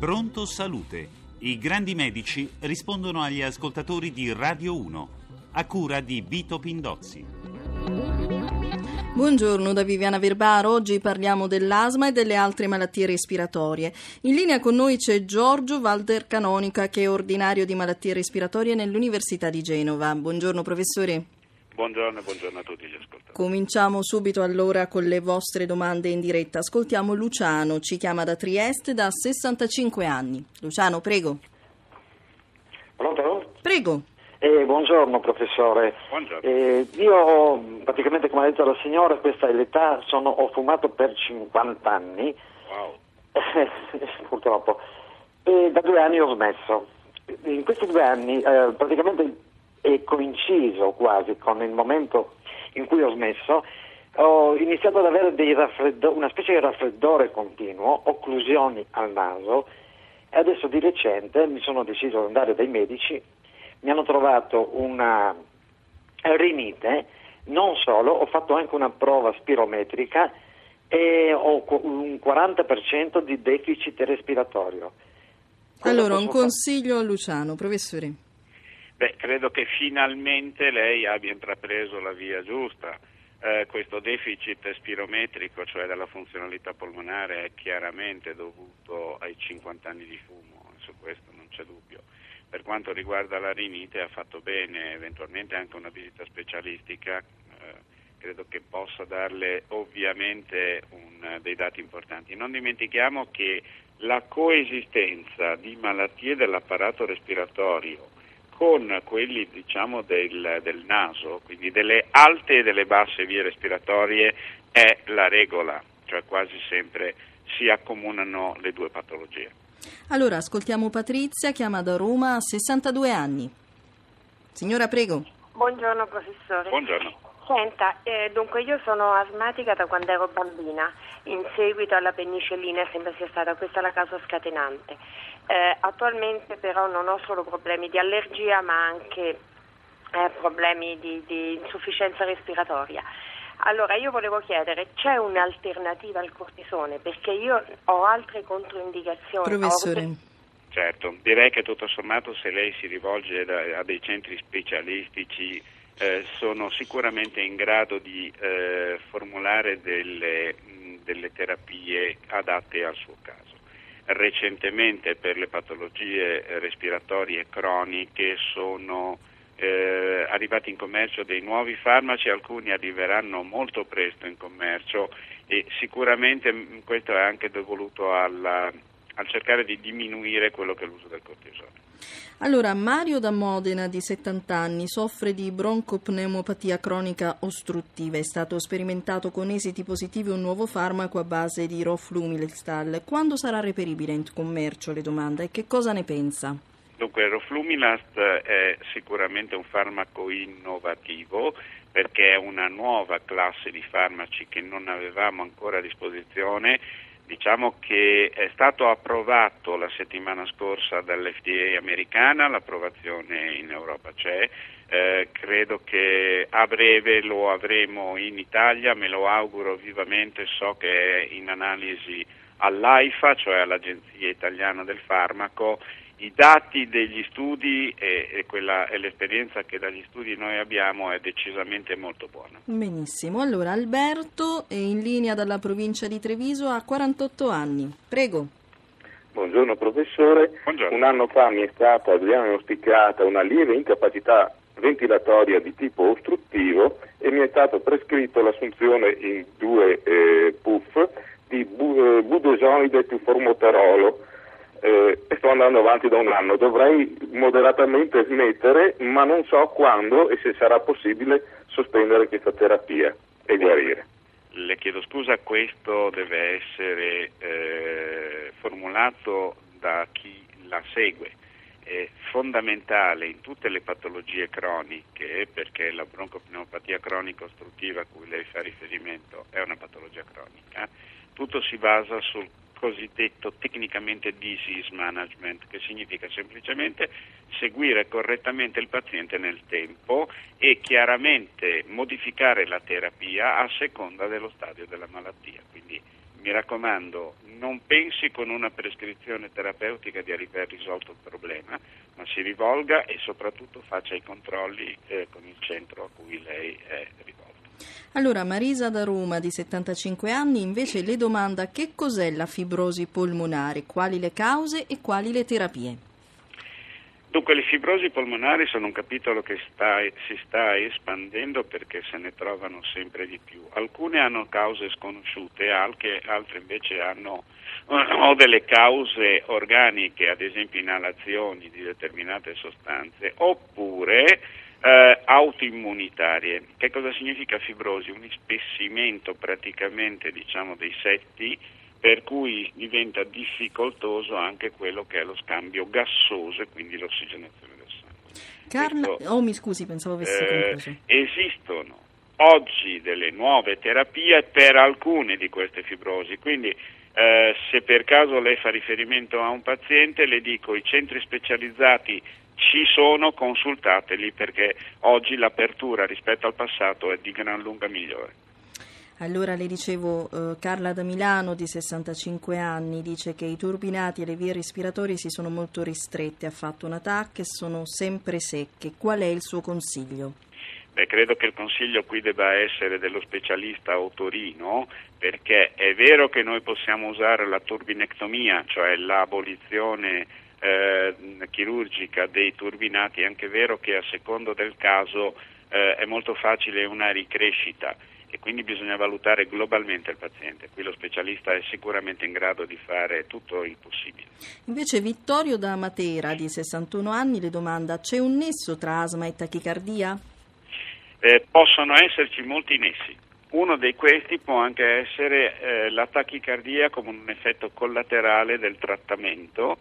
Pronto Salute. I grandi medici rispondono agli ascoltatori di Radio 1, a cura di Vito Pindozzi. Buongiorno da Viviana Verbaro, oggi parliamo dell'asma e delle altre malattie respiratorie. In linea con noi c'è Giorgio Walter Canonica che è ordinario di malattie respiratorie nell'Università di Genova. Buongiorno professore. Buongiorno e buongiorno a tutti gli ascoltatori. Cominciamo subito allora con le vostre domande in diretta. Ascoltiamo Luciano, ci chiama da Trieste da 65 anni. Luciano, prego. Pronto? Prego. Eh, buongiorno professore. Buongiorno. Eh, io praticamente come ha detto la signora, questa è l'età, sono, ho fumato per 50 anni, Wow. purtroppo, e da due anni ho smesso. In questi due anni eh, praticamente coinciso quasi con il momento in cui ho smesso, ho iniziato ad avere raffreddo- una specie di raffreddore continuo, occlusioni al naso e adesso di recente mi sono deciso ad andare dai medici, mi hanno trovato una rinite, non solo, ho fatto anche una prova spirometrica e ho un 40% di deficit respiratorio. Allora, un consiglio a Luciano, professore. Beh, credo che finalmente lei abbia intrapreso la via giusta. Eh, questo deficit spirometrico, cioè della funzionalità polmonare, è chiaramente dovuto ai 50 anni di fumo, su questo non c'è dubbio. Per quanto riguarda la rinite ha fatto bene, eventualmente anche una visita specialistica, eh, credo che possa darle ovviamente un- dei dati importanti. Non dimentichiamo che la coesistenza di malattie dell'apparato respiratorio con quelli diciamo del, del naso, quindi delle alte e delle basse vie respiratorie, è la regola, cioè quasi sempre si accomunano le due patologie. Allora, ascoltiamo Patrizia, chiama da Roma, ha 62 anni. Signora, prego. Buongiorno professore. Buongiorno. Senta, eh, dunque io sono asmatica da quando ero bambina, in seguito alla penicillina sembra sia stata questa la causa scatenante. Eh, attualmente però non ho solo problemi di allergia ma anche eh, problemi di, di insufficienza respiratoria. Allora io volevo chiedere, c'è un'alternativa al cortisone? Perché io ho altre controindicazioni. Ho Professore. avuto- Certo, direi che tutto sommato se lei si rivolge a dei centri specialistici eh, sono sicuramente in grado di eh, formulare delle, mh, delle terapie adatte al suo caso. Recentemente per le patologie eh, respiratorie croniche sono eh, arrivati in commercio dei nuovi farmaci, alcuni arriveranno molto presto in commercio e sicuramente mh, questo è anche dovuto alla- al cercare di diminuire quello che è l'uso del cortisone. Allora, Mario da Modena, di 70 anni, soffre di broncopneumopatia cronica ostruttiva. È stato sperimentato con esiti positivi un nuovo farmaco a base di Roflumilistal. Quando sarà reperibile in commercio, le domanda, e che cosa ne pensa? Dunque, il Roflumilast è sicuramente un farmaco innovativo perché è una nuova classe di farmaci che non avevamo ancora a disposizione. Diciamo che è stato approvato la settimana scorsa dall'FDA americana, l'approvazione in Europa c'è, eh, credo che a breve lo avremo in Italia, me lo auguro vivamente, so che è in analisi all'AIFA, cioè all'Agenzia Italiana del Farmaco, i dati degli studi e, e quella, e l'esperienza che dagli studi noi abbiamo è decisamente molto buona. Benissimo. Allora, Alberto è in linea dalla provincia di Treviso, ha 48 anni. Prego. Buongiorno professore, Buongiorno. un anno fa mi è stata diagnosticata una lieve incapacità ventilatoria di tipo ostruttivo e mi è stato prescritto l'assunzione in due eh, puff di bu- budesonide più formoterolo eh, andando avanti da un anno. Dovrei moderatamente smettere, ma non so quando e se sarà possibile sospendere questa terapia e guarire. Le chiedo scusa, questo deve essere eh, formulato da chi la segue. È fondamentale in tutte le patologie croniche, perché la broncopneumopatia cronica ostruttiva a cui lei fa riferimento è una patologia cronica, tutto si basa sul cosiddetto tecnicamente disease management, che significa semplicemente seguire correttamente il paziente nel tempo e chiaramente modificare la terapia a seconda dello stadio della malattia. Quindi mi raccomando, non pensi con una prescrizione terapeutica di aver risolto il problema, ma si rivolga e soprattutto faccia i controlli eh, con il centro a cui lei è rivolta. Allora, Marisa da Roma, di 75 anni, invece le domanda che cos'è la fibrosi polmonare, quali le cause e quali le terapie. Dunque, le fibrosi polmonari sono un capitolo che sta, si sta espandendo perché se ne trovano sempre di più. Alcune hanno cause sconosciute, altre, altre invece hanno o delle cause organiche, ad esempio inalazioni di determinate sostanze, oppure eh, autoimmunitarie. Che cosa significa fibrosi? Un ispessimento praticamente diciamo, dei setti per cui diventa difficoltoso anche quello che è lo scambio gassoso e quindi l'ossigenazione del sangue. Carla, Questo, oh mi scusi, pensavo avessi eh, concluso. Esistono oggi delle nuove terapie per alcune di queste fibrosi, quindi eh, se per caso lei fa riferimento a un paziente le dico i centri specializzati ci sono, consultateli perché oggi l'apertura rispetto al passato è di gran lunga migliore. Allora le dicevo, eh, Carla da Milano di 65 anni dice che i turbinati e le vie respiratorie si sono molto ristrette, ha fatto un attacco e sono sempre secche. Qual è il suo consiglio? Beh, credo che il consiglio qui debba essere dello specialista Otorino, perché è vero che noi possiamo usare la turbinectomia, cioè l'abolizione eh, chirurgica dei turbinati, è anche vero che a secondo del caso eh, è molto facile una ricrescita e quindi bisogna valutare globalmente il paziente. Qui lo specialista è sicuramente in grado di fare tutto il possibile. Invece Vittorio da Matera, di 61 anni, le domanda c'è un nesso tra asma e tachicardia? Eh, possono esserci molti nessi. Uno di questi può anche essere eh, la tachicardia come un effetto collaterale del trattamento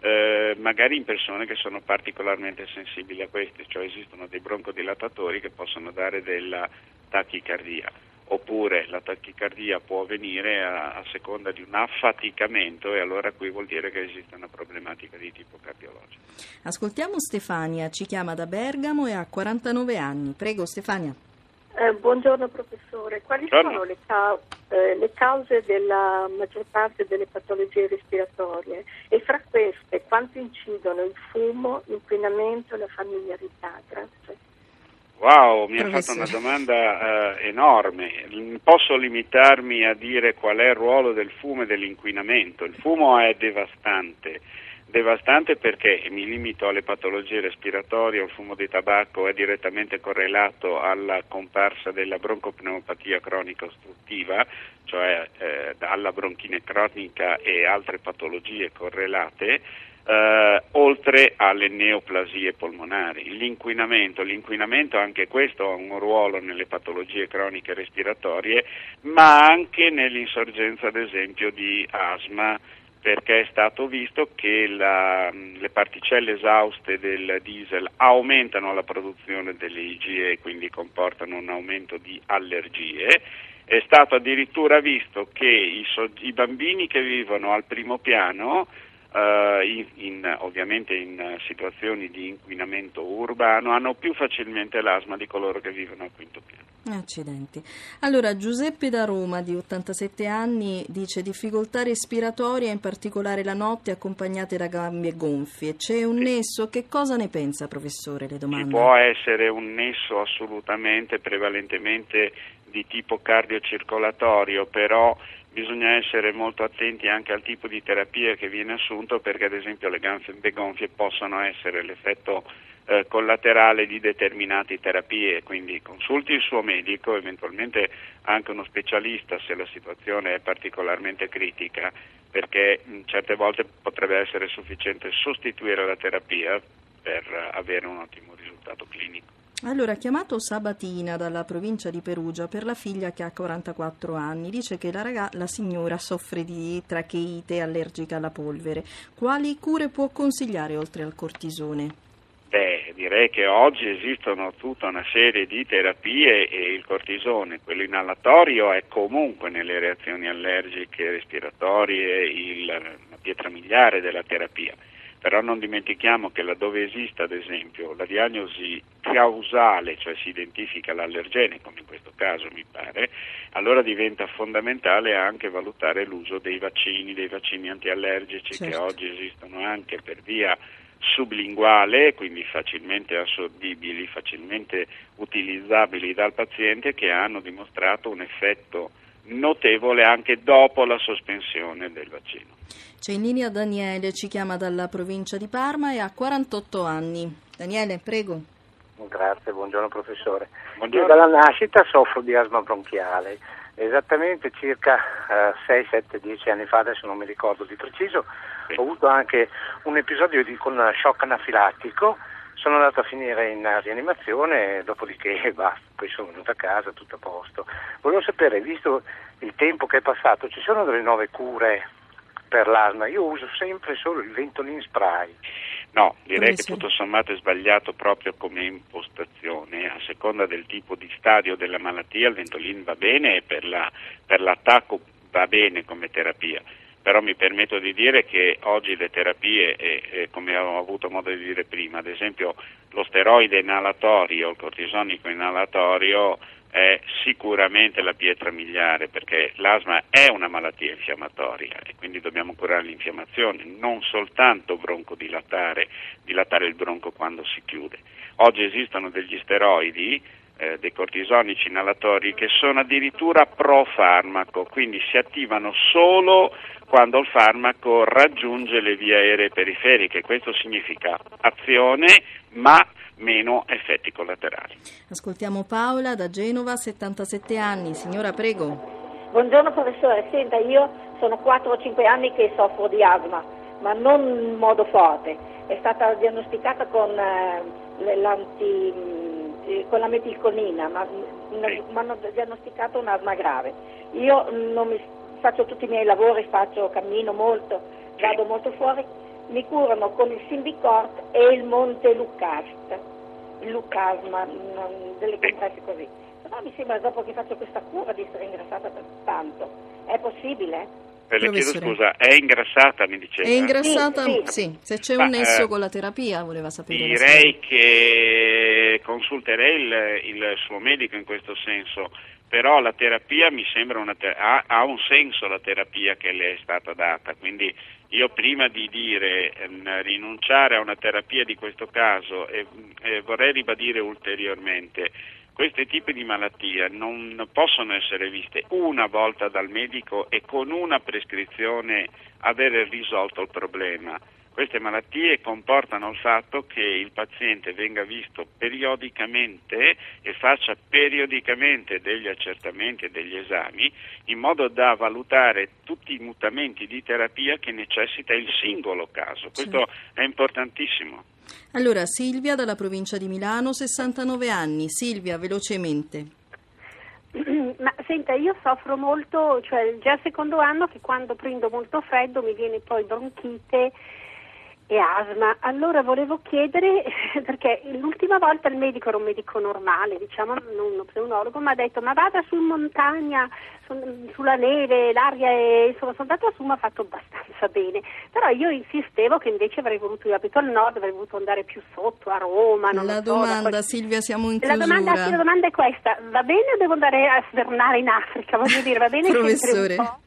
eh, magari in persone che sono particolarmente sensibili a questi, cioè esistono dei broncodilatatori che possono dare della tachicardia oppure la tachicardia può avvenire a, a, seconda di un affaticamento e allora qui vuol dire che esiste una problematica di tipo cardiologico. Ascoltiamo Stefania, ci chiama da Bergamo e ha 49 anni. Prego Stefania. Eh, buongiorno professore, quali buongiorno. sono le, ca- eh, le, cause della maggior parte delle patologie respiratorie e fra queste quanto incidono il fumo, l'inquinamento e la familiarità? Grazie. Wow, mi ha fatto una domanda uh, enorme. Posso limitarmi a dire qual è il ruolo del fumo e dell'inquinamento? Il fumo è devastante devastante perché mi limito alle patologie respiratorie, il fumo di tabacco è direttamente correlato alla comparsa della broncopneumopatia cronica ostruttiva, cioè eh, alla bronchine cronica e altre patologie correlate, eh, oltre alle neoplasie polmonari. L'inquinamento, l'inquinamento anche questo ha un ruolo nelle patologie croniche respiratorie, ma anche nell'insorgenza ad esempio di asma perché è stato visto che la, le particelle esauste del diesel aumentano la produzione delle IgE e quindi comportano un aumento di allergie. È stato addirittura visto che i, i bambini che vivono al primo piano Uh, in, in, ovviamente in situazioni di inquinamento urbano hanno più facilmente l'asma di coloro che vivono al quinto piano. Accidenti. Allora Giuseppe da Roma di 87 anni dice difficoltà respiratorie, in particolare la notte accompagnate da gambe gonfie. C'è un nesso? Che cosa ne pensa professore? Le domande. Ci può essere un nesso assolutamente, prevalentemente di tipo cardiocircolatorio, però bisogna essere molto attenti anche al tipo di terapia che viene assunto perché ad esempio le gambe gonfie possono essere l'effetto eh, collaterale di determinate terapie, quindi consulti il suo medico, eventualmente anche uno specialista se la situazione è particolarmente critica, perché certe volte potrebbe essere sufficiente sostituire la terapia per avere un ottimo risultato clinico. Allora, chiamato Sabatina dalla provincia di Perugia per la figlia che ha 44 anni, dice che la, raga- la signora soffre di tracheite allergica alla polvere. Quali cure può consigliare oltre al cortisone? Direi che oggi esistono tutta una serie di terapie e il cortisone, quello inalatorio, è comunque nelle reazioni allergiche respiratorie il, la pietra miliare della terapia però non dimentichiamo che laddove esista ad esempio la diagnosi causale, cioè si identifica l'allergene, come in questo caso mi pare, allora diventa fondamentale anche valutare l'uso dei vaccini, dei vaccini antiallergici certo. che oggi esistono anche per via sublinguale, quindi facilmente assorbibili, facilmente utilizzabili dal paziente, che hanno dimostrato un effetto notevole anche dopo la sospensione del vaccino. C'è in linea Daniele, ci chiama dalla provincia di Parma e ha 48 anni. Daniele, prego. Grazie, buongiorno professore. Buongiorno. Io dalla nascita soffro di asma bronchiale. Esattamente circa eh, 6, 7, 10 anni fa, adesso non mi ricordo di preciso. Ho avuto anche un episodio di, con shock anafilattico sono andato a finire in rianimazione, dopodiché basta, poi sono venuto a casa, tutto a posto. Volevo sapere, visto il tempo che è passato, ci sono delle nuove cure per l'asma? Io uso sempre solo il Ventolin spray. No, direi che tutto sommato è sbagliato proprio come impostazione. A seconda del tipo di stadio della malattia il Ventolin va bene e per, la, per l'attacco va bene come terapia però mi permetto di dire che oggi le terapie, e, e come ho avuto modo di dire prima, ad esempio lo steroide inalatorio, il cortisonico inalatorio è sicuramente la pietra miliare perché l'asma è una malattia infiammatoria e quindi dobbiamo curare l'infiammazione, non soltanto broncodilatare, dilatare il bronco quando si chiude. Oggi esistono degli steroidi eh, dei cortisonici inalatori che sono addirittura pro farmaco, quindi si attivano solo quando il farmaco raggiunge le vie aeree periferiche. Questo significa azione ma meno effetti collaterali. Ascoltiamo Paola da Genova, 77 anni. Signora, prego. Buongiorno professore, senta, io sono 4 o 5 anni che soffro di asma, ma non in modo forte. È stata diagnosticata con, eh, con la metilconina, ma mi hanno diagnosticato un'asma grave. Io non mi faccio tutti i miei lavori, faccio, cammino molto, vado molto fuori, mi curano con il Simbicort e il Monte Lucast, il Lucasma, delle compresse così. Però mi sembra dopo che faccio questa cura di essere ingrassata tanto. È possibile? Eh, le chiedo scusa, è ingrassata mi diceva? È ingrassata, sì, sì. sì. se c'è Ma, un nesso eh, con la terapia voleva sapere. Direi che consulterei il, il suo medico in questo senso però la terapia mi sembra una ter- ha, ha, un senso la terapia che le è stata data, quindi io prima di dire ehm, rinunciare a una terapia di questo caso eh, eh, vorrei ribadire ulteriormente questi tipi di malattie non possono essere viste una volta dal medico e con una prescrizione avere risolto il problema queste malattie comportano il fatto che il paziente venga visto periodicamente e faccia periodicamente degli accertamenti e degli esami in modo da valutare tutti i mutamenti di terapia che necessita il singolo caso. Questo è importantissimo. Allora, Silvia dalla provincia di Milano, 69 anni. Silvia, velocemente. Ma senta, io soffro molto, cioè già il secondo anno che quando prendo molto freddo mi viene poi bronchite e asma. Allora volevo chiedere, perché l'ultima volta il medico era un medico normale, diciamo, non uno pseudonologo, mi ha detto ma vada su in montagna, su, sulla neve, l'aria è... insomma sono andata su, mi ha fatto abbastanza bene. Però io insistevo che invece avrei voluto, io abito al nord, avrei voluto andare più sotto, a Roma. la so, domanda, poi... Silvia, siamo in chiusura. La domanda, sì, la domanda è questa, va bene o devo andare a svernare in Africa? Voglio dire, va bene Professore.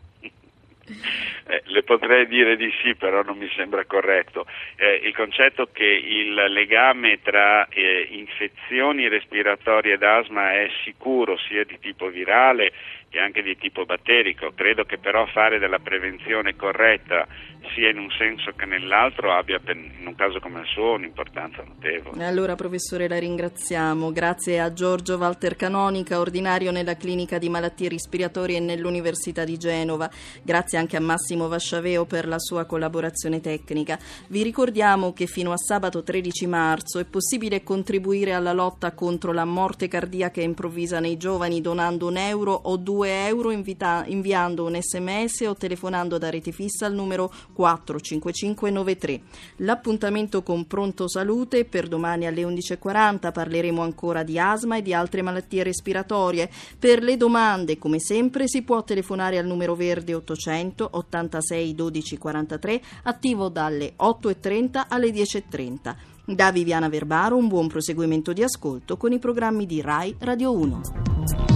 Eh, le potrei dire di sì, però non mi sembra corretto. Eh, il concetto che il legame tra eh, infezioni respiratorie ed asma è sicuro sia di tipo virale che anche di tipo batterico. Credo che però fare della prevenzione corretta sia in un senso che nell'altro abbia, in un caso come il suo, un'importanza notevole. Allora, professore, la ringraziamo. Grazie a Giorgio Walter Canonica, ordinario nella clinica di malattie respiratorie nell'Università di Genova. Grazie anche a Massimo Vasciaveo per la sua collaborazione tecnica. Vi ricordiamo che fino a sabato 13 marzo è possibile contribuire alla lotta contro la morte cardiaca improvvisa nei giovani donando un euro o due euro invita- inviando un sms o telefonando da rete fissa al numero 45593. L'appuntamento con Pronto Salute per domani alle 11.40 parleremo ancora di asma e di altre malattie respiratorie. Per le domande, come sempre, si può telefonare al numero verde 800 80 46 12 43, attivo dalle 8.30 alle 10.30. Da Viviana Verbaro un buon proseguimento di ascolto con i programmi di RAI Radio 1.